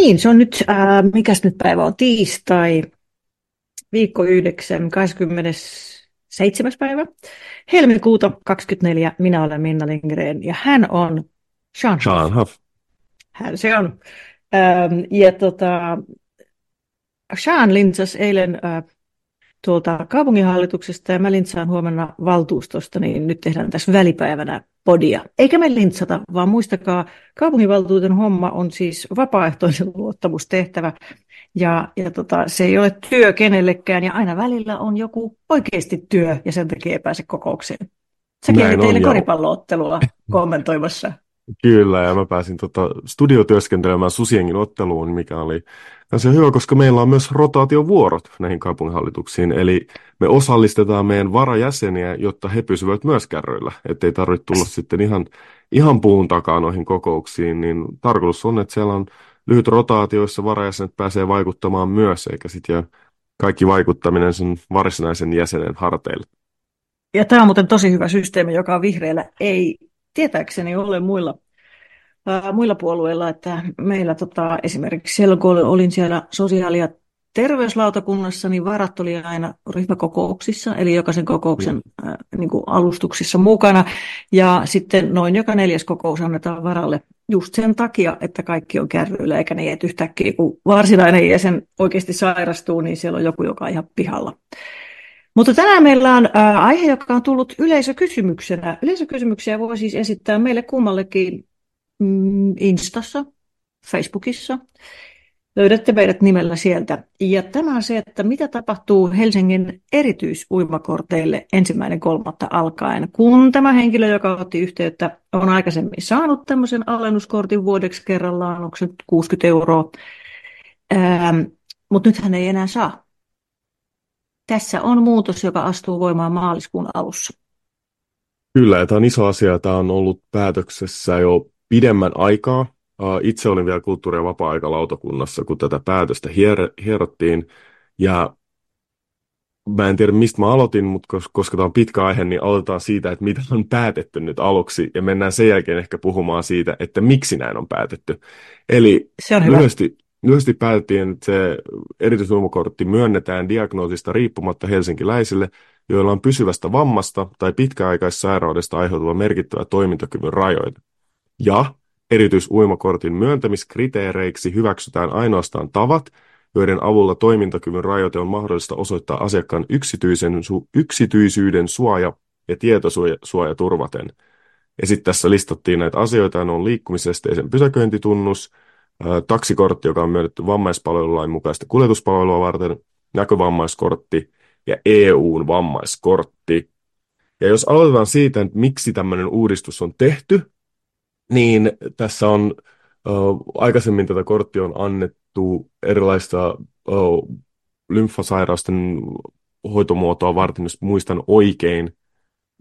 niin, se on nyt, äh, mikäs nyt päivä on, tiistai, viikko 9, 27. päivä, helmikuuta 24, minä olen Minna Lindgren ja hän on Sean, Sean Huff. Hän se on. Ähm, ja tota, Sean lintsas eilen äh, tuolta kaupunginhallituksesta ja mä lintsaan huomenna valtuustosta, niin nyt tehdään tässä välipäivänä podia. Eikä me lintsata, vaan muistakaa, kaupunginvaltuutetun homma on siis vapaaehtoisen luottamustehtävä ja, ja tota, se ei ole työ kenellekään ja aina välillä on joku oikeasti työ ja sen takia ei pääse kokoukseen. Säkin Näin teille koripalloottelua kommentoimassa. Kyllä, ja mä pääsin tota studiotyöskentelemään Susiengin otteluun, mikä oli se hyvä, koska meillä on myös rotaatiovuorot näihin kaupunginhallituksiin, eli me osallistetaan meidän varajäseniä, jotta he pysyvät myös kärryillä, ettei tarvitse tulla sitten ihan, ihan puun takaa noihin kokouksiin, niin tarkoitus on, että siellä on lyhyt rotaatio, jossa varajäsenet pääsee vaikuttamaan myös, eikä sitten jää kaikki vaikuttaminen sen varsinaisen jäsenen harteille. Ja tämä on muuten tosi hyvä systeemi, joka on vihreillä. Ei tietääkseni ole muilla, ää, muilla puolueilla, että meillä tota, esimerkiksi siellä, kun olin siellä sosiaali- ja terveyslautakunnassa, niin varat oli aina ryhmäkokouksissa, eli jokaisen kokouksen ää, niin kuin alustuksissa mukana, ja sitten noin joka neljäs kokous annetaan varalle just sen takia, että kaikki on kärryillä, eikä ne yhtäkkiä, kun varsinainen jäsen oikeasti sairastuu, niin siellä on joku, joka on ihan pihalla. Mutta tänään meillä on aihe, joka on tullut yleisökysymyksenä. Yleisökysymyksiä voi siis esittää meille kummallekin mm, Instassa, Facebookissa. Löydätte meidät nimellä sieltä. Ja tämä on se, että mitä tapahtuu Helsingin erityisuimakorteille ensimmäinen kolmatta alkaen, kun tämä henkilö, joka otti yhteyttä, on aikaisemmin saanut tämmöisen alennuskortin vuodeksi kerrallaan, onko se 60 euroa, ähm, mutta nyt hän ei enää saa tässä on muutos, joka astuu voimaan maaliskuun alussa. Kyllä, ja tämä on iso asia. Tämä on ollut päätöksessä jo pidemmän aikaa. Itse olin vielä kulttuuri- ja vapaa-aikalautakunnassa, kun tätä päätöstä hier- hierottiin. Ja mä en tiedä, mistä mä aloitin, mutta koska tämä on pitkä aihe, niin aloitetaan siitä, että mitä on päätetty nyt aluksi, ja mennään sen jälkeen ehkä puhumaan siitä, että miksi näin on päätetty. Eli Se on lyhyesti, Lyhyesti päätettiin, että se erityisluomukortti myönnetään diagnoosista riippumatta helsinkiläisille, joilla on pysyvästä vammasta tai pitkäaikaissairaudesta aiheutuva merkittävä toimintakyvyn rajoite. Ja erityisuimakortin myöntämiskriteereiksi hyväksytään ainoastaan tavat, joiden avulla toimintakyvyn rajoite on mahdollista osoittaa asiakkaan yksityisen, su- yksityisyyden suoja ja tietosuoja turvaten. Ja sitten tässä listattiin näitä asioita, ne on liikkumisesteisen pysäköintitunnus, taksikortti, joka on myönnetty vammaispalvelulain mukaista kuljetuspalvelua varten, näkövammaiskortti ja EUn vammaiskortti. Ja jos aloitetaan siitä, että miksi tämmöinen uudistus on tehty, niin tässä on ö, aikaisemmin tätä korttia on annettu erilaista ö, lymfasairausten hoitomuotoa varten, jos muistan oikein.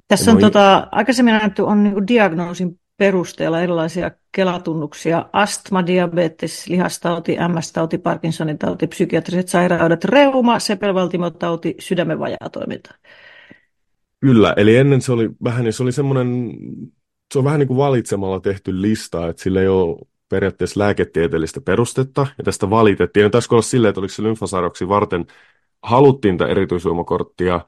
Tässä on, on tota, aikaisemmin annettu on niin diagnoosin perusteella erilaisia kelatunnuksia, astma, diabetes, lihastauti, MS-tauti, Parkinsonin tauti, psykiatriset sairaudet, reuma, sepelvaltimotauti, sydämen vajaatoiminta. Kyllä, eli ennen se oli vähän, niin se oli semmoinen, se on vähän niin kuin valitsemalla tehty lista, että sillä ei ole periaatteessa lääketieteellistä perustetta, ja tästä valitettiin. Ja taisi olla silleen, että oliko se lymfasairauksi varten haluttiin tätä erityisuomakorttia,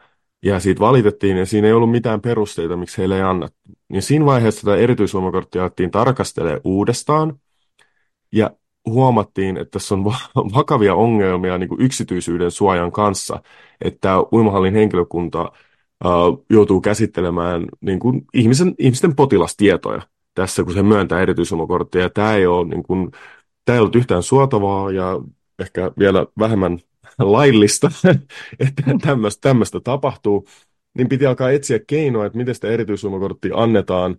ja siitä valitettiin, ja siinä ei ollut mitään perusteita, miksi heille ei annettu. Niin siinä vaiheessa tätä erityishuomakorttia alettiin tarkastelemaan uudestaan, ja huomattiin, että tässä on vakavia ongelmia niin kuin yksityisyyden suojan kanssa, että uimahallin henkilökunta joutuu käsittelemään niin kuin ihmisen, ihmisten potilastietoja tässä, kun se myöntää erityishuomakorttia, ja tämä ei ole niin kuin, tämä ei ollut yhtään suotavaa, ja ehkä vielä vähemmän laillista, että tämmöistä, tämmöistä tapahtuu, niin piti alkaa etsiä keinoa, että miten sitä erityishuomakorttia annetaan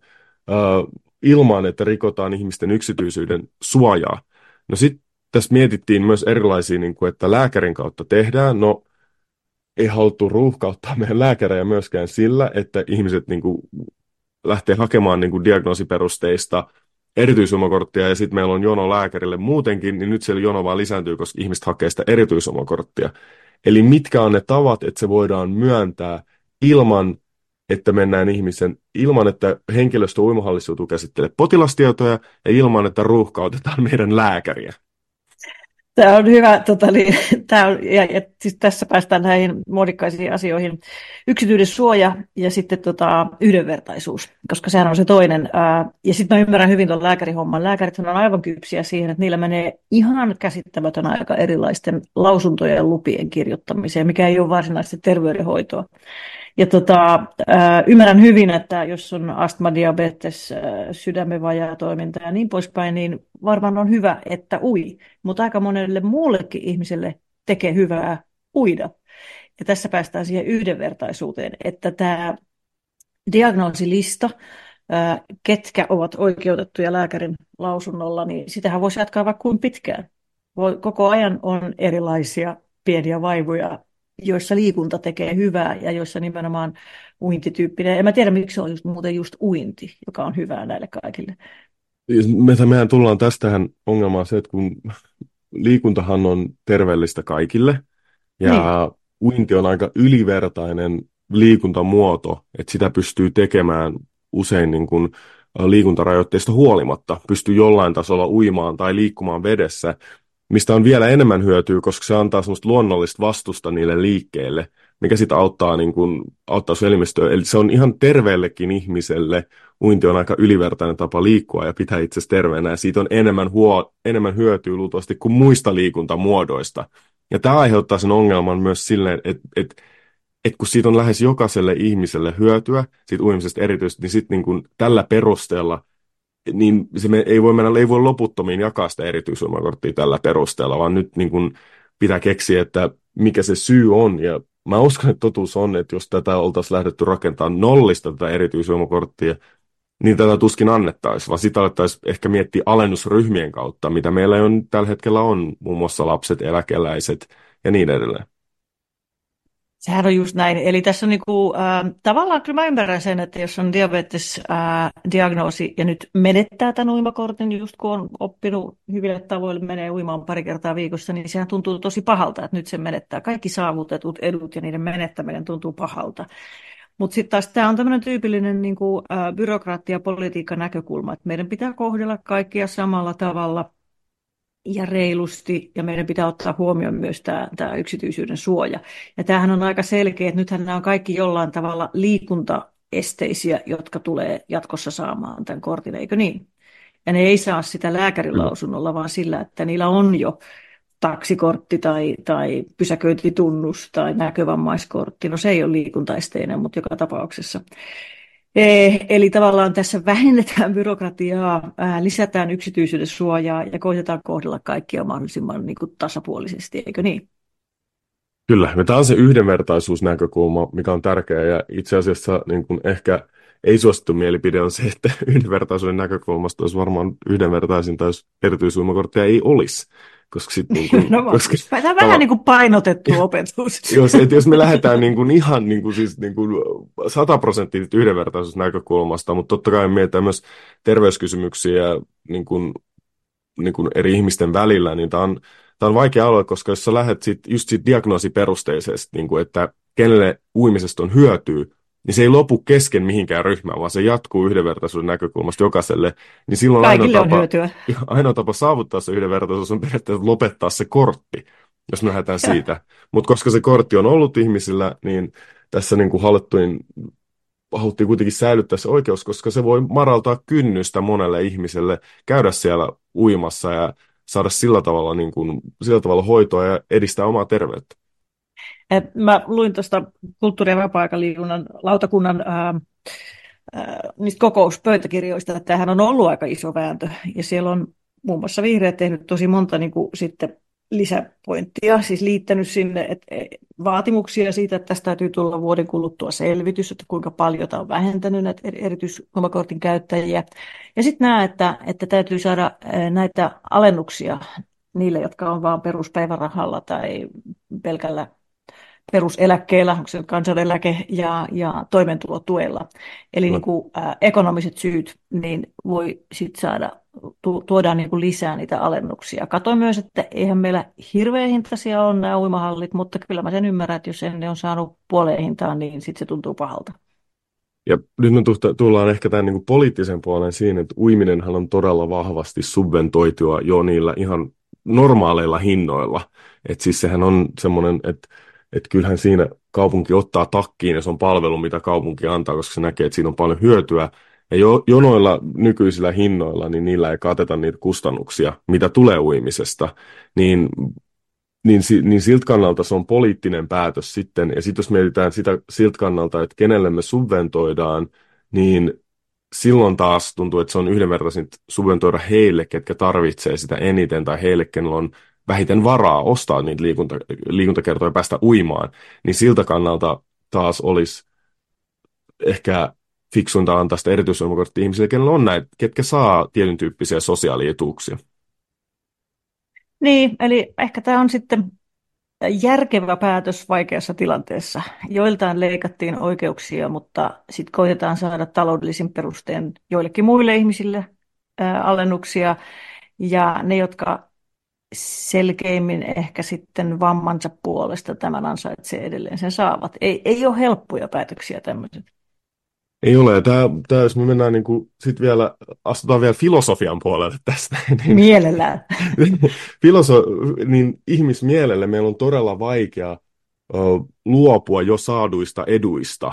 ilman, että rikotaan ihmisten yksityisyyden suojaa. No sitten tässä mietittiin myös erilaisia, niin kuin, että lääkärin kautta tehdään. No ei haluttu ruuhkauttaa meidän lääkärejä myöskään sillä, että ihmiset niin kuin, lähtee hakemaan niin kuin, diagnoosiperusteista erityisomakorttia ja sitten meillä on jono lääkärille muutenkin, niin nyt siellä jono vaan lisääntyy, koska ihmiset hakee sitä erityisomakorttia. Eli mitkä on ne tavat, että se voidaan myöntää ilman, että mennään ihmisen, ilman, että henkilöstö uimahallissa joutuu käsittelemään potilastietoja ja ilman, että ruuhkautetaan meidän lääkäriä. Tämä on hyvä, tota, niin, tämä on, ja, ja siis tässä päästään näihin muodikkaisiin asioihin. Yksityinen suoja ja sitten tota, yhdenvertaisuus, koska sehän on se toinen. Ää, ja sitten mä ymmärrän hyvin tuon lääkärihomman. Lääkärit on aivan kypsiä siihen, että niillä menee ihan käsittämätön aika erilaisten lausuntojen ja lupien kirjoittamiseen, mikä ei ole varsinaisesti terveydenhoitoa. Ja tota, ymmärrän hyvin, että jos on astma, diabetes, äh, sydämen vajaa toiminta ja niin poispäin, niin varmaan on hyvä, että ui. Mutta aika monelle muullekin ihmiselle tekee hyvää uida. Ja tässä päästään siihen yhdenvertaisuuteen, että tämä diagnoosilista, ketkä ovat oikeutettuja lääkärin lausunnolla, niin sitähän voisi jatkaa vaikka kuin pitkään. Koko ajan on erilaisia pieniä vaivoja joissa liikunta tekee hyvää ja joissa nimenomaan uintityyppinen. En mä tiedä, miksi se on just, muuten just uinti, joka on hyvää näille kaikille. Me, mehän tullaan tästähän ongelmaan se, että kun liikuntahan on terveellistä kaikille ja niin. uinti on aika ylivertainen liikuntamuoto, että sitä pystyy tekemään usein niin kuin liikuntarajoitteista huolimatta, pystyy jollain tasolla uimaan tai liikkumaan vedessä, mistä on vielä enemmän hyötyä, koska se antaa semmoista luonnollista vastusta niille liikkeille, mikä sitten auttaa, niin kun, auttaa sun elimistöä. Eli se on ihan terveellekin ihmiselle, uinti on aika ylivertainen tapa liikkua ja pitää itse terveenä, ja siitä on enemmän, huo, enemmän hyötyä luultavasti kuin muista liikuntamuodoista. Ja tämä aiheuttaa sen ongelman myös silleen, että et, et kun siitä on lähes jokaiselle ihmiselle hyötyä, siitä uimisesta erityisesti, niin sitten niin tällä perusteella niin se me, ei voi mennä, ei voi loputtomiin jakaa sitä erityisomakorttia tällä perusteella, vaan nyt niin kuin pitää keksiä, että mikä se syy on. Ja mä uskon, että totuus on, että jos tätä oltaisiin lähdetty rakentamaan nollista tätä erityisomakorttia, niin tätä tuskin annettaisiin, vaan sitä alettaisiin ehkä miettiä alennusryhmien kautta, mitä meillä on tällä hetkellä on, muun muassa lapset, eläkeläiset ja niin edelleen. Sehän on just näin. Eli tässä on niinku, äh, tavallaan kyllä mä ymmärrän sen, että jos on diabetes-diagnoosi äh, ja nyt menettää tämän uimakortin, just kun on oppinut hyville tavoille, menee uimaan pari kertaa viikossa, niin sehän tuntuu tosi pahalta, että nyt se menettää. Kaikki saavutetut edut ja niiden menettäminen tuntuu pahalta. Mutta sitten taas tämä on tämmöinen tyypillinen niinku, äh, byrokraattia ja politiikan näkökulma, että meidän pitää kohdella kaikkia samalla tavalla – ja reilusti, ja meidän pitää ottaa huomioon myös tämä, tämä yksityisyyden suoja. Ja tämähän on aika selkeä, että nythän nämä on kaikki jollain tavalla liikuntaesteisiä, jotka tulee jatkossa saamaan tämän kortin, eikö niin? Ja ne ei saa sitä lääkärin lausunnolla, vaan sillä, että niillä on jo taksikortti tai, tai pysäköintitunnus tai näkövammaiskortti. No se ei ole liikuntaesteinen, mutta joka tapauksessa. Eh, eli tavallaan tässä vähennetään byrokratiaa, lisätään yksityisyyden suojaa ja koitetaan kohdella kaikkia mahdollisimman niin kuin tasapuolisesti, eikö niin? Kyllä, ja tämä on se yhdenvertaisuusnäkökulma, mikä on tärkeä, ja itse asiassa niin kuin ehkä ei suosittu mielipide on se, että yhdenvertaisuuden näkökulmasta olisi varmaan yhdenvertaisinta, jos erityisuimakorttia ei olisi. Koska sit niin kuin, no, koska, Tämä on vähän niin kuin painotettu opetus. jos, et, jos me lähdetään niin kuin ihan niin kuin, siis niin kuin sataprosenttisesti yhdenvertaisuusnäkökulmasta, mutta totta kai mietitään myös terveyskysymyksiä niin kuin, niin kuin eri ihmisten välillä, niin tämä on, tämä on vaikea alue, koska jos sä lähdet sit, just siitä diagnoosiperusteisesti, niin kuin, että kenelle uimisesta on hyötyä, niin se ei lopu kesken mihinkään ryhmään, vaan se jatkuu yhdenvertaisuuden näkökulmasta jokaiselle. Niin silloin ainoa tapa, ainoa tapa saavuttaa se yhdenvertaisuus on periaatteessa lopettaa se kortti, jos me lähdetään siitä. Mutta koska se kortti on ollut ihmisillä, niin tässä niin kuin haluttiin, haluttiin kuitenkin säilyttää se oikeus, koska se voi maraltaa kynnystä monelle ihmiselle käydä siellä uimassa ja saada sillä tavalla, niin kuin, sillä tavalla hoitoa ja edistää omaa terveyttä. Et mä luin tuosta kulttuuri- ja vapaa-aikaliikunnan lautakunnan ää, ää, niistä kokouspöytäkirjoista, että tämähän on ollut aika iso vääntö. Ja siellä on muun muassa vihreät tehnyt tosi monta niin kuin, sitten lisäpointtia, siis liittänyt sinne että e, vaatimuksia siitä, että tästä täytyy tulla vuoden kuluttua selvitys, että kuinka paljon tämä on vähentänyt näitä erityisomakortin käyttäjiä. Ja sitten nämä, että, että täytyy saada näitä alennuksia niille, jotka on vain peruspäivärahalla tai pelkällä peruseläkkeellä, onko se kansaneläke ja, ja toimeentulotuella. Eli no. niin kuin, ä, ekonomiset syyt, niin voi sitten saada, tu, tuodaan niin kuin lisää niitä alennuksia. Katoin myös, että eihän meillä hirveän hintaisia ole nämä uimahallit, mutta kyllä mä sen ymmärrän, että jos ne on saanut puoleen hintaan, niin sitten se tuntuu pahalta. Ja nyt me tullaan ehkä tämän niin kuin poliittisen puolen siinä, että uiminenhan on todella vahvasti subventoitua jo niillä ihan normaaleilla hinnoilla. Että siis sehän on semmoinen, että että kyllähän siinä kaupunki ottaa takkiin se on palvelu, mitä kaupunki antaa, koska se näkee, että siinä on paljon hyötyä. Ja jo, jonoilla nykyisillä hinnoilla, niin niillä ei kateta niitä kustannuksia, mitä tulee uimisesta. Niin, niin, niin siltä kannalta se on poliittinen päätös sitten. Ja sitten jos mietitään sitä siltä kannalta, että kenelle me subventoidaan, niin silloin taas tuntuu, että se on yhdenvertaisin subventoida heille, ketkä tarvitsee sitä eniten, tai heille, kenellä on vähiten varaa ostaa niitä liikunta, liikuntakertoja ja päästä uimaan, niin siltä kannalta taas olisi ehkä fiksuinta antaa sitä erityisoimakorttia ihmisille, kenellä on näitä, ketkä saa tietyn tyyppisiä sosiaalietuuksia. Niin, eli ehkä tämä on sitten järkevä päätös vaikeassa tilanteessa. Joiltain leikattiin oikeuksia, mutta sitten koitetaan saada taloudellisin perusteen joillekin muille ihmisille ää, alennuksia. Ja ne, jotka selkeimmin ehkä sitten vammansa puolesta tämän ansaitsee edelleen sen saavat. Ei, ei ole helppoja päätöksiä tämmöiset. Ei ole. Tämä, tämä jos me mennään niin kuin, sit vielä, astutaan vielä filosofian puolelle tästä. Niin, Mielellään. filoso, niin ihmismielelle meillä on todella vaikea uh, luopua jo saaduista eduista.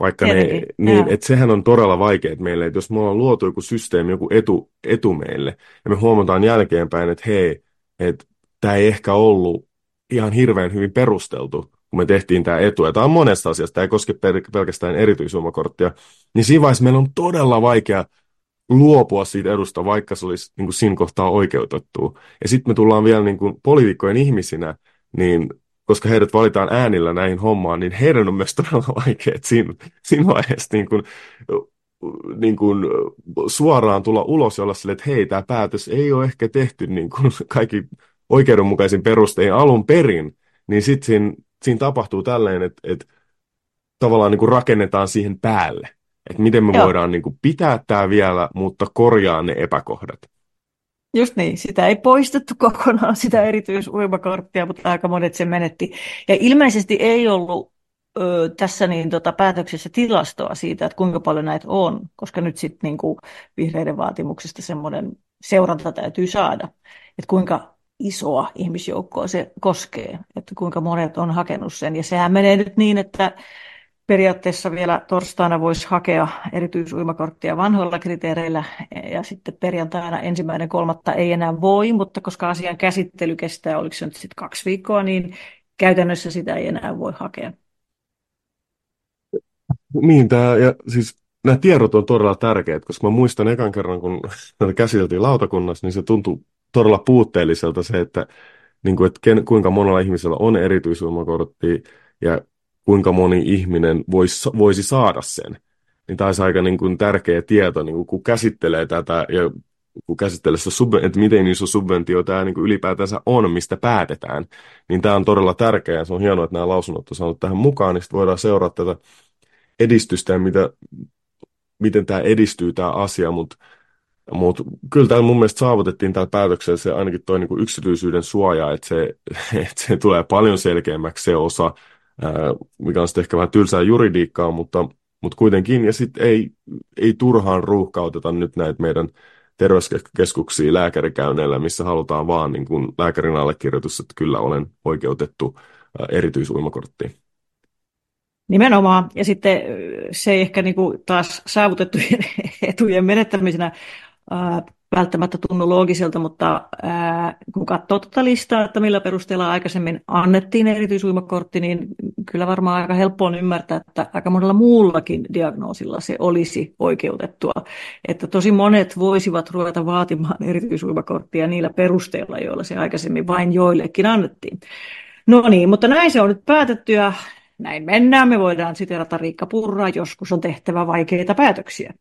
Vaikka ne, niin, että sehän on todella vaikea meille, että jos me ollaan luotu joku systeemi, joku etu, etu meille, ja me huomataan jälkeenpäin, että hei, että tämä ei ehkä ollut ihan hirveän hyvin perusteltu, kun me tehtiin tämä etu. Ja tämä on monesta asiasta, tämä ei koske pelkästään erityisuomakorttia. Niin siinä vaiheessa meillä on todella vaikea luopua siitä edusta, vaikka se olisi niin kuin siinä kohtaa oikeutettu. Ja sitten me tullaan vielä niin kuin poliitikkojen ihmisinä, niin koska heidät valitaan äänillä näihin hommaan, niin heidän on myös todella vaikea siinä, siinä vaiheessa niin kuin, niin kuin, suoraan tulla ulos ja olla sille, että hei, tämä päätös ei ole ehkä tehty niin kuin kaikki oikeudenmukaisin perustein alun perin, niin sitten siinä, siinä tapahtuu tälleen, että, että tavallaan niin kuin rakennetaan siihen päälle, että miten me Joo. voidaan niin kuin pitää tämä vielä, mutta korjaa ne epäkohdat. Just niin, sitä ei poistettu kokonaan, sitä erityisuimakorttia, mutta aika monet sen menetti. Ja ilmeisesti ei ollut tässä niin, tota, päätöksessä tilastoa siitä, että kuinka paljon näitä on, koska nyt sitten niin vihreiden vaatimuksesta semmoinen seuranta täytyy saada, että kuinka isoa ihmisjoukkoa se koskee, että kuinka monet on hakenut sen. Ja sehän menee nyt niin, että periaatteessa vielä torstaina voisi hakea erityisuimakorttia vanhoilla kriteereillä ja sitten perjantaina ensimmäinen kolmatta ei enää voi, mutta koska asian käsittely kestää, oliko se nyt sitten kaksi viikkoa, niin käytännössä sitä ei enää voi hakea. Niin, tämä, ja siis nämä tiedot on todella tärkeät, koska mä muistan ekan kerran, kun näitä käsiteltiin lautakunnassa, niin se tuntui todella puutteelliselta se, että, niin kuin, että ken, kuinka monella ihmisellä on erityisulmakortti ja kuinka moni ihminen vois, voisi saada sen. Niin tämä olisi aika niin kuin, tärkeä tieto, niin kuin, kun käsittelee tätä ja kun käsittelee sitä, että miten iso subventio tämä niin ylipäätänsä on, mistä päätetään, niin tämä on todella tärkeää. Se on hienoa, että nämä lausunnot on saanut tähän mukaan, niin sitten voidaan seurata tätä edistystä ja mitä, miten tämä edistyy tämä asia, mutta mut kyllä täällä mun mielestä saavutettiin tällä päätöksellä se ainakin toi niinku yksityisyyden suoja, että se, että se tulee paljon selkeämmäksi se osa, mikä on sitten ehkä vähän tylsää juridiikkaa, mutta, mutta kuitenkin, ja sitten ei, ei turhaan ruuhkauteta nyt näitä meidän terveyskeskuksia lääkärikäynneillä, missä halutaan vaan niin kuin lääkärin allekirjoitus, että kyllä olen oikeutettu erityisuimakorttiin. Nimenomaan. Ja sitten se ei ehkä niin kuin taas saavutettujen etujen menettämisenä ää, välttämättä tunnu loogiselta, mutta ää, kun katsoo tuota listaa, että millä perusteella aikaisemmin annettiin erityisuimakortti, niin kyllä varmaan aika helppo on ymmärtää, että aika monella muullakin diagnoosilla se olisi oikeutettua. Että tosi monet voisivat ruveta vaatimaan erityisuimakorttia niillä perusteilla, joilla se aikaisemmin vain joillekin annettiin. No niin, mutta näin se on nyt päätetty ja näin mennään. Me voidaan siterata Riikka Purraa, joskus on tehtävä vaikeita päätöksiä.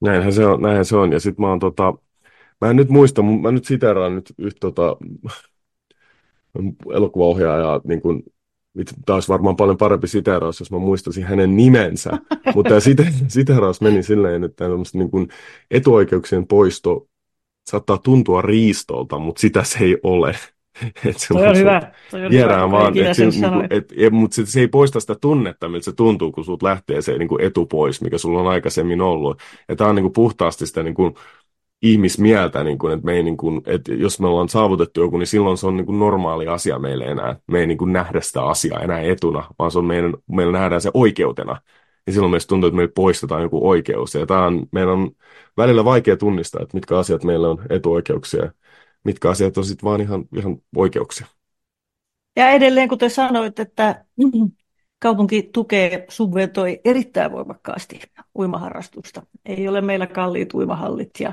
Näinhän se on. Näinhän se on. Ja sitten mä oon tota, mä en nyt muista, mä nyt siteraan nyt yhtä tota, elokuvaohjaajaa, niin kuin, olisi varmaan paljon parempi siteraus, jos mä muistaisin hänen nimensä. Mutta tämä siteraus meni silleen, että niin kuin etuoikeuksien poisto saattaa tuntua riistolta, mutta sitä se ei ole. Et se on hyvä. Vierään vaan, et se, niinku, et, et, mutta se, se ei poista sitä tunnetta, miltä se tuntuu, kun sulta lähtee se niinku etu pois, mikä sulla on aikaisemmin ollut. Ja tämä on niinku puhtaasti sitä niinku, ihmismieltä, niin kuin, että, me ei, niin kuin, että jos me ollaan saavutettu joku, niin silloin se on niin kuin normaali asia meille enää. Me ei niin kuin nähdä sitä asiaa enää etuna, vaan se on meidän, meillä nähdään se oikeutena. Ja silloin meistä tuntuu, että meillä poistetaan joku oikeus. Ja tämä on, meidän on välillä vaikea tunnistaa, että mitkä asiat meillä on etuoikeuksia ja mitkä asiat on sitten vaan ihan, ihan oikeuksia. Ja edelleen, kuten sanoit, että kaupunki tukee, subventoi erittäin voimakkaasti uimaharrastusta. Ei ole meillä kalliit uimahallit ja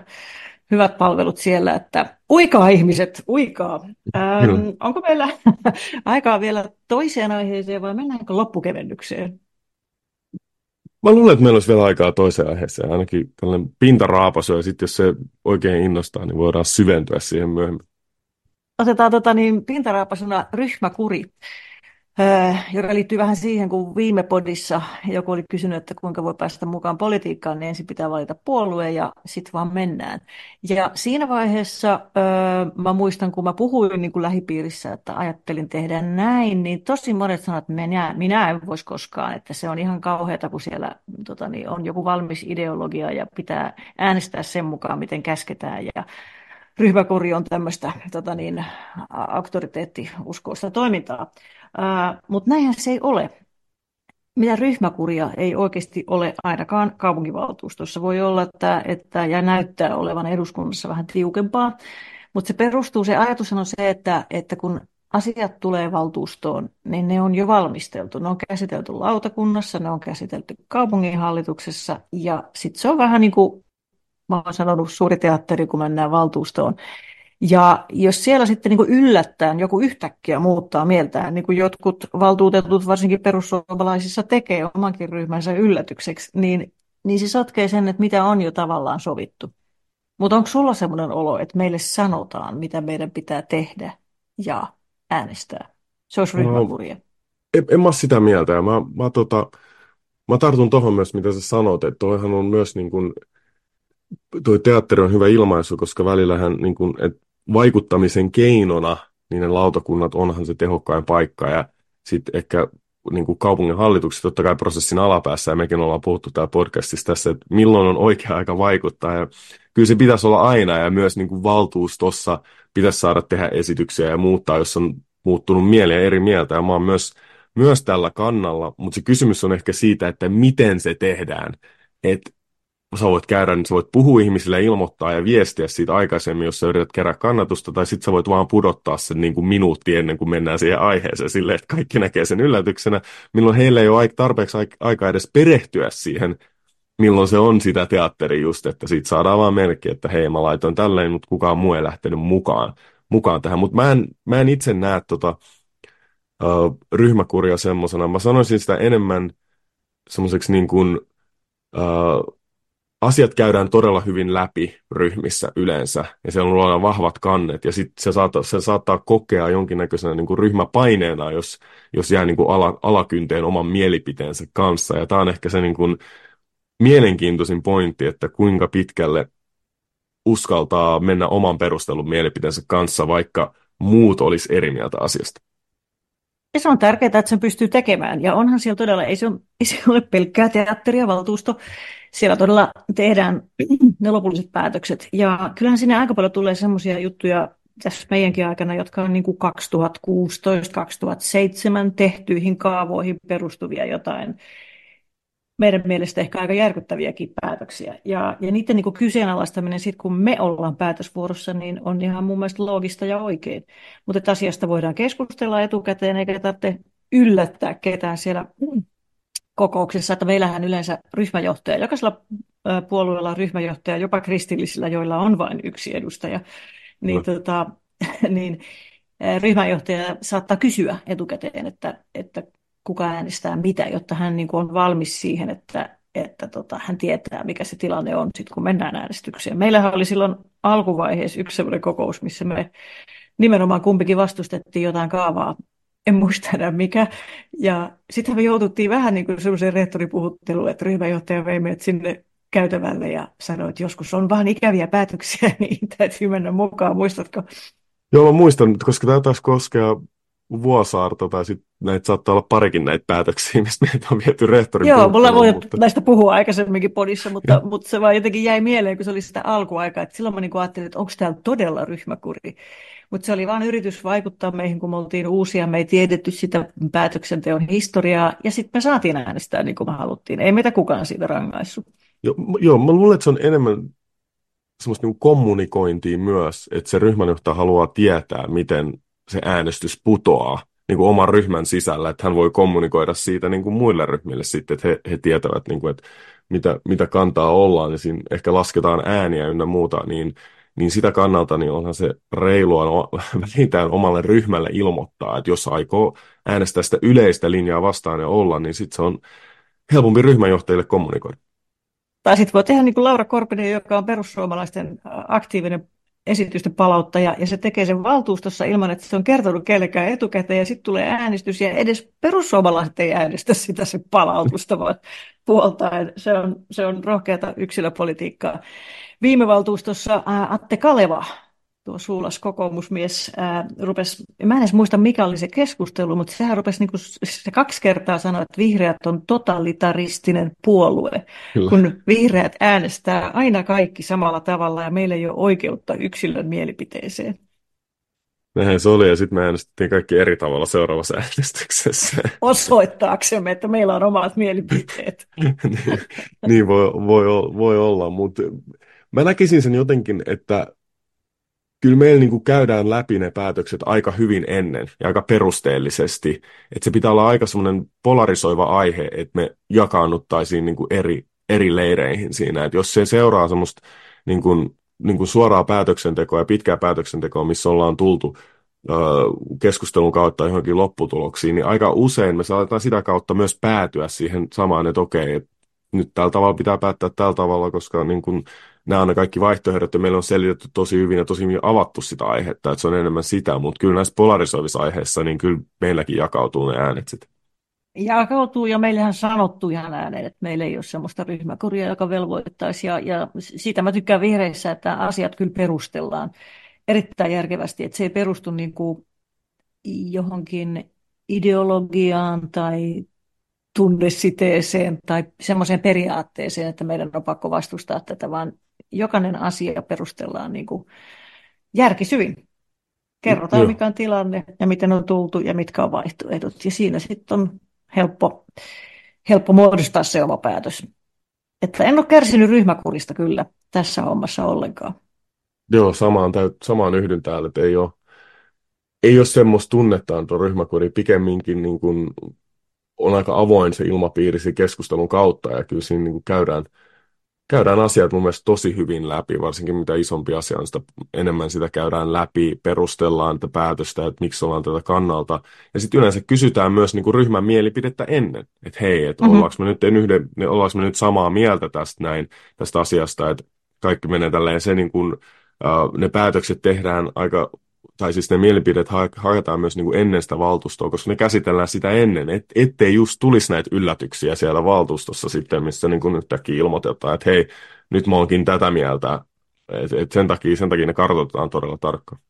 hyvät palvelut siellä, että uikaa ihmiset, uikaa. Ähm, onko meillä aikaa vielä toiseen aiheeseen vai mennäänkö loppukevennykseen? Mä luulen, että meillä olisi vielä aikaa toiseen aiheeseen, ainakin tällainen pintaraapasu, ja sitten jos se oikein innostaa, niin voidaan syventyä siihen myöhemmin. Otetaan tota, niin, pintaraapasuna ryhmäkuri. Öö, joka liittyy vähän siihen, kun viime podissa joku oli kysynyt, että kuinka voi päästä mukaan politiikkaan, niin ensin pitää valita puolue ja sitten vaan mennään. Ja siinä vaiheessa öö, mä muistan, kun mä puhuin niin kuin lähipiirissä, että ajattelin tehdä näin, niin tosi monet sanoivat, että minä, minä en voisi koskaan, että se on ihan kauheata, kun siellä tota, niin on joku valmis ideologia ja pitää äänestää sen mukaan, miten käsketään. Ja ryhmäkuri on tämmöistä tota niin, auktoriteettiuskoista toimintaa. Mutta näinhän se ei ole. Mitä ryhmäkuria ei oikeasti ole ainakaan kaupunkivaltuustossa. Voi olla, että, että ja näyttää olevan eduskunnassa vähän tiukempaa, mutta se perustuu, se ajatus on se, että, että kun asiat tulee valtuustoon, niin ne on jo valmisteltu. Ne on käsitelty lautakunnassa, ne on käsitelty kaupunginhallituksessa ja sitten se on vähän niin kuin, mä oon sanonut suuri teatteri, kun mennään valtuustoon. Ja jos siellä sitten niin kuin yllättäen joku yhtäkkiä muuttaa mieltään, niin kuin jotkut valtuutetut varsinkin perussuomalaisissa tekee omankin ryhmänsä yllätykseksi, niin, niin se sotkee sen, että mitä on jo tavallaan sovittu. Mutta onko sulla sellainen olo, että meille sanotaan, mitä meidän pitää tehdä ja äänestää? Se olisi ryhmäkuria. No, en, en mä sitä mieltä. Ja mä, mä, tota, mä tartun tuohon myös, mitä sä sanot, että toihan on myös niin kuin, toi teatteri on hyvä ilmaisu, koska välillähän niin kuin, että vaikuttamisen keinona niin ne lautakunnat onhan se tehokkain paikka. Ja sitten ehkä niin kuin kaupungin hallitukset totta kai prosessin alapäässä ja mekin ollaan puhuttu täällä podcastissa tässä, että milloin on oikea aika vaikuttaa. Ja kyllä se pitäisi olla aina ja myös niin kuin valtuustossa pitäisi saada tehdä esityksiä ja muuttaa, jos on muuttunut mieliä eri mieltä. Ja mä oon myös, myös tällä kannalla, mutta se kysymys on ehkä siitä, että miten se tehdään, että sä voit käydä, niin sä voit puhua ihmisille, ilmoittaa ja viestiä siitä aikaisemmin, jos sä yrität kerää kannatusta, tai sitten sä voit vaan pudottaa sen niin kuin minuutti ennen kuin mennään siihen aiheeseen silleen, että kaikki näkee sen yllätyksenä, milloin heillä ei ole tarpeeksi aikaa edes perehtyä siihen, milloin se on sitä teatteri just, että siitä saadaan vaan merkki, että hei mä laitoin tälleen, mutta kukaan muu ei lähtenyt mukaan, mukaan tähän. Mutta mä en, mä en itse näe tota, uh, ryhmäkuria semmoisena. Mä sanoisin sitä enemmän semmoiseksi niin kuin, uh, asiat käydään todella hyvin läpi ryhmissä yleensä, ja siellä on vahvat kannet, ja sitten se, saattaa, se saattaa kokea jonkinnäköisenä niin kuin ryhmäpaineena, jos, jos jää niin kuin ala, alakynteen oman mielipiteensä kanssa, ja tämä on ehkä se niin kuin mielenkiintoisin pointti, että kuinka pitkälle uskaltaa mennä oman perustelun mielipiteensä kanssa, vaikka muut olisi eri mieltä asiasta. Ja se on tärkeää, että sen pystyy tekemään. Ja onhan siellä todella, ei se ole, ei se ole pelkkää teatteria, valtuusto. Siellä todella tehdään ne lopulliset päätökset. Ja kyllähän sinne aika paljon tulee semmoisia juttuja tässä meidänkin aikana, jotka on niin kuin 2016-2007 tehtyihin kaavoihin perustuvia jotain meidän mielestä ehkä aika järkyttäviäkin päätöksiä. Ja, ja niiden niin kyseenalaistaminen sitten, kun me ollaan päätösvuorossa, niin on ihan mun mielestä loogista ja oikein. Mutta asiasta voidaan keskustella etukäteen, eikä tarvitse yllättää ketään siellä kokouksessa, että meillähän yleensä ryhmäjohtaja, jokaisella puolueella on ryhmäjohtaja, jopa kristillisillä, joilla on vain yksi edustaja, niin, no. tota, niin ryhmäjohtaja saattaa kysyä etukäteen, että, että kuka äänestää mitä, jotta hän niin kuin on valmis siihen, että, että tota, hän tietää, mikä se tilanne on, sit, kun mennään äänestykseen. Meillähän oli silloin alkuvaiheessa yksi sellainen kokous, missä me nimenomaan kumpikin vastustettiin jotain kaavaa, en muista enää mikä. Ja sitten me joututtiin vähän niin kuin sellaiseen rehtoripuhutteluun, että ryhmäjohtaja vei meidät sinne käytävälle ja sanoi, että joskus on vähän ikäviä päätöksiä, niin täytyy mennä mukaan, muistatko? Joo, mä muistan, koska tämä taas koskee Vuosaarta, tai sitten näitä saattaa olla parikin näitä päätöksiä, mistä meitä on viety rehtorin Joo, mulla voi mutta... näistä puhua aikaisemminkin podissa, mutta, mutta se vaan jotenkin jäi mieleen, kun se oli sitä alkuaikaa, että silloin mä niin ajattelin, että onko täällä todella ryhmäkuri. Mutta se oli vain yritys vaikuttaa meihin, kun me oltiin uusia, me ei tiedetty sitä päätöksenteon historiaa, ja sitten me saatiin äänestää niin kuin me haluttiin. Ei meitä kukaan siitä rangaissut. Joo, joo mä luulen, että se on enemmän semmoista niin kommunikointia myös, että se ryhmänjohtaja haluaa tietää, miten se äänestys putoaa niin kuin oman ryhmän sisällä, että hän voi kommunikoida siitä niin kuin muille ryhmille sitten, että he, he tietävät, niin kuin, että mitä, mitä kantaa ollaan, ja siinä ehkä lasketaan ääniä ynnä muuta, niin, niin sitä kannalta niin onhan se reilua no, vähintään omalle ryhmälle ilmoittaa, että jos aikoo äänestää sitä yleistä linjaa vastaan ja olla, niin sitten se on helpompi ryhmänjohtajille kommunikoida. Tai sitten voi tehdä niin kuin Laura Korpinen, joka on perussuomalaisten aktiivinen esitysten palauttaja, ja se tekee sen valtuustossa ilman, että se on kertonut kellekään etukäteen, ja sitten tulee äänestys, ja edes perussuomalaiset ei äänestä sitä se palautusta, vaan puoltaen. Se on, se on rohkeata yksilöpolitiikkaa. Viime valtuustossa Atte Kaleva tuo suulas kokoomusmies ää, rupesi, mä en edes muista mikä oli se keskustelu, mutta sehän rupesi niin kuin, se kaksi kertaa sanoa, että vihreät on totalitaristinen puolue, Kyllä. kun vihreät äänestää aina kaikki samalla tavalla ja meillä ei ole oikeutta yksilön mielipiteeseen. Näin se oli, ja sitten me äänestettiin kaikki eri tavalla seuraavassa äänestyksessä. Osoittaaksemme, että meillä on omat mielipiteet. niin, niin voi, voi, voi olla, mutta mä näkisin sen jotenkin, että kyllä meillä niin kuin käydään läpi ne päätökset aika hyvin ennen ja aika perusteellisesti. Että se pitää olla aika semmoinen polarisoiva aihe, että me jakaannuttaisiin niin kuin eri, eri leireihin siinä. Että jos se seuraa semmoista niin kuin, niin kuin suoraa päätöksentekoa ja pitkää päätöksentekoa, missä ollaan tultu keskustelun kautta johonkin lopputuloksiin, niin aika usein me saatetaan sitä kautta myös päätyä siihen samaan, että okei, että nyt tällä tavalla pitää päättää tällä tavalla, koska niin kuin, nämä on ne kaikki vaihtoehdot, ja meillä on selitetty tosi hyvin ja tosi hyvin avattu sitä aihetta, että se on enemmän sitä, mutta kyllä näissä polarisoivissa aiheissa, niin kyllä meilläkin jakautuu ne äänet sitten. Jakautuu, ja meillähän sanottu ihan ääneen, että meillä ei ole sellaista ryhmäkuria, joka velvoittaisi, ja, ja siitä mä tykkään vihreissä, että asiat kyllä perustellaan erittäin järkevästi, että se ei perustu niin kuin johonkin ideologiaan tai tunnesiteeseen tai semmoiseen periaatteeseen, että meidän on pakko vastustaa tätä, vaan jokainen asia perustellaan niin kuin järkisyvin. Kerrotaan, Joo. mikä on tilanne ja miten on tultu ja mitkä on vaihtoehdot. Ja siinä sitten on helppo, helppo muodostaa se oma päätös. Että en ole kärsinyt ryhmäkurista kyllä tässä hommassa ollenkaan. Joo, samaan, samaan yhdyn täällä, että ei ole, ei ole semmoista tunnetta tuo ryhmäkuri, pikemminkin niin kuin on aika avoin se ilmapiiri keskustelun kautta, ja kyllä siinä niin kuin käydään – käydään asiat mun mielestä tosi hyvin läpi, varsinkin mitä isompi asia on, sitä enemmän sitä käydään läpi, perustellaan tätä päätöstä, että miksi ollaan tätä kannalta. Ja sitten yleensä kysytään myös niin kuin ryhmän mielipidettä ennen, että hei, että mm-hmm. ollaanko, me nyt, yhden, ollaanko me nyt samaa mieltä tästä näin, tästä asiasta, että kaikki menee tälleen se niin kuin, uh, ne päätökset tehdään aika tai siis ne mielipidet haetaan myös niin kuin ennen sitä valtuustoa, koska ne käsitellään sitä ennen, et, ettei just tulisi näitä yllätyksiä siellä valtuustossa sitten, missä niin kuin yhtäkkiä ilmoitetaan, että hei, nyt mä oonkin tätä mieltä, et, et sen, takia, sen takia ne kartoitetaan todella tarkkaan.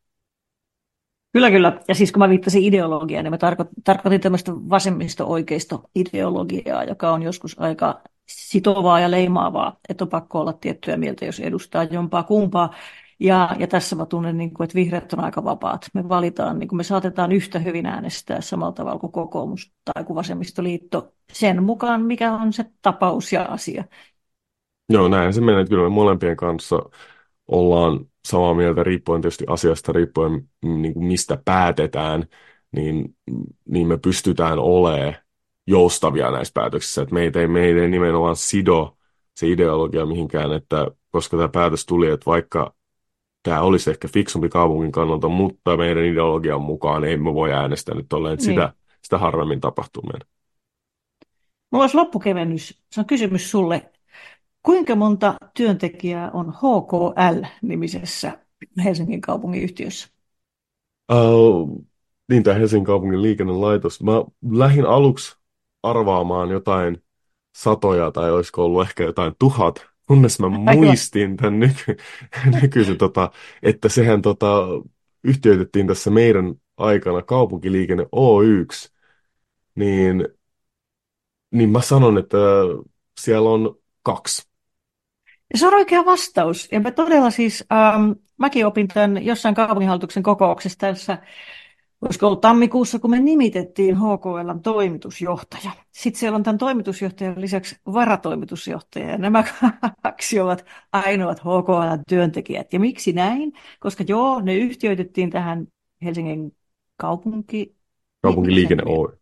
Kyllä, kyllä. Ja siis kun mä viittasin ideologiaan, niin mä tarko- tarkoitin tämmöistä vasemmisto-oikeisto-ideologiaa, joka on joskus aika sitovaa ja leimaavaa, että on pakko olla tiettyä mieltä, jos edustaa jompaa kumpaa. Ja, ja tässä mä tunnen, niin kuin, että vihreät on aika vapaat. Me valitaan, niin kuin me saatetaan yhtä hyvin äänestää samalla tavalla kuin kokoomus tai kuin vasemmistoliitto sen mukaan, mikä on se tapaus ja asia. Joo, näin se menee. Kyllä me molempien kanssa ollaan samaa mieltä riippuen tietysti asiasta, riippuen niin kuin mistä päätetään, niin, niin me pystytään olemaan joustavia näissä päätöksissä. Että meitä ei, meitä ei nimenomaan sido se ideologia mihinkään, että koska tämä päätös tuli, että vaikka tämä olisi ehkä fiksumpi kaupungin kannalta, mutta meidän ideologian mukaan emme voi äänestää nyt olleen, että niin. sitä, sitä harvemmin tapahtuu meidän. Mulla olisi loppukevennys. Se on kysymys sulle. Kuinka monta työntekijää on HKL-nimisessä Helsingin kaupungin yhtiössä? Uh, niin, tämä Helsingin kaupungin liikennelaitos. Mä lähdin aluksi arvaamaan jotain satoja tai olisiko ollut ehkä jotain tuhat kunnes mä muistin tämän nyky, nykyisen, tota, että sehän tota, yhtiöitettiin tässä meidän aikana kaupunkiliikenne Oyksi, niin, niin mä sanon, että siellä on kaksi. Se on oikea vastaus. Ja mä todella siis, ähm, mäkin opin tämän jossain kaupunginhallituksen kokouksessa tässä, olisiko ollut tammikuussa, kun me nimitettiin HKLn toimitusjohtaja. Sitten siellä on tämän toimitusjohtajan lisäksi varatoimitusjohtaja, ja nämä kaksi ovat ainoat HKLn työntekijät. Ja miksi näin? Koska joo, ne yhtiöitettiin tähän Helsingin kaupunki... Kaupunkiliikenne Oy.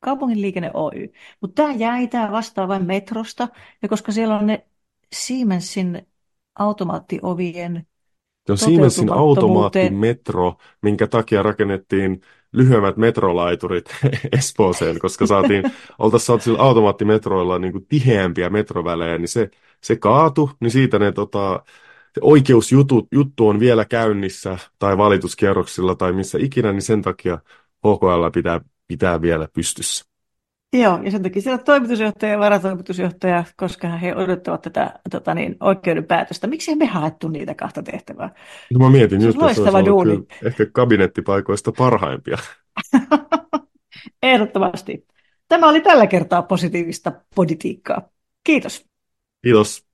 Kaupunginliikenne Oy. Mutta tämä jäi, tämä vastaa vain metrosta, ja koska siellä on ne Siemensin automaattiovien Se on Siemensin automaattimetro, minkä takia rakennettiin lyhyemmät metrolaiturit Espooseen, koska saatiin, oltaisiin saatu sillä automaattimetroilla niin kuin tiheämpiä metrovälejä, niin se, se kaatu, niin siitä ne tota, oikeusjuttu juttu on vielä käynnissä tai valituskierroksilla tai missä ikinä, niin sen takia HKL pitää, pitää vielä pystyssä. Joo, ja sen takia siellä toimitusjohtaja ja varatoimitusjohtaja, koska he odottavat tätä tota niin, oikeuden päätöstä. Miksi me haettu niitä kahta tehtävää? No mä mietin se just, että se olisi duuni. ehkä kabinettipaikoista parhaimpia. Ehdottomasti. Tämä oli tällä kertaa positiivista politiikkaa. Kiitos. Kiitos.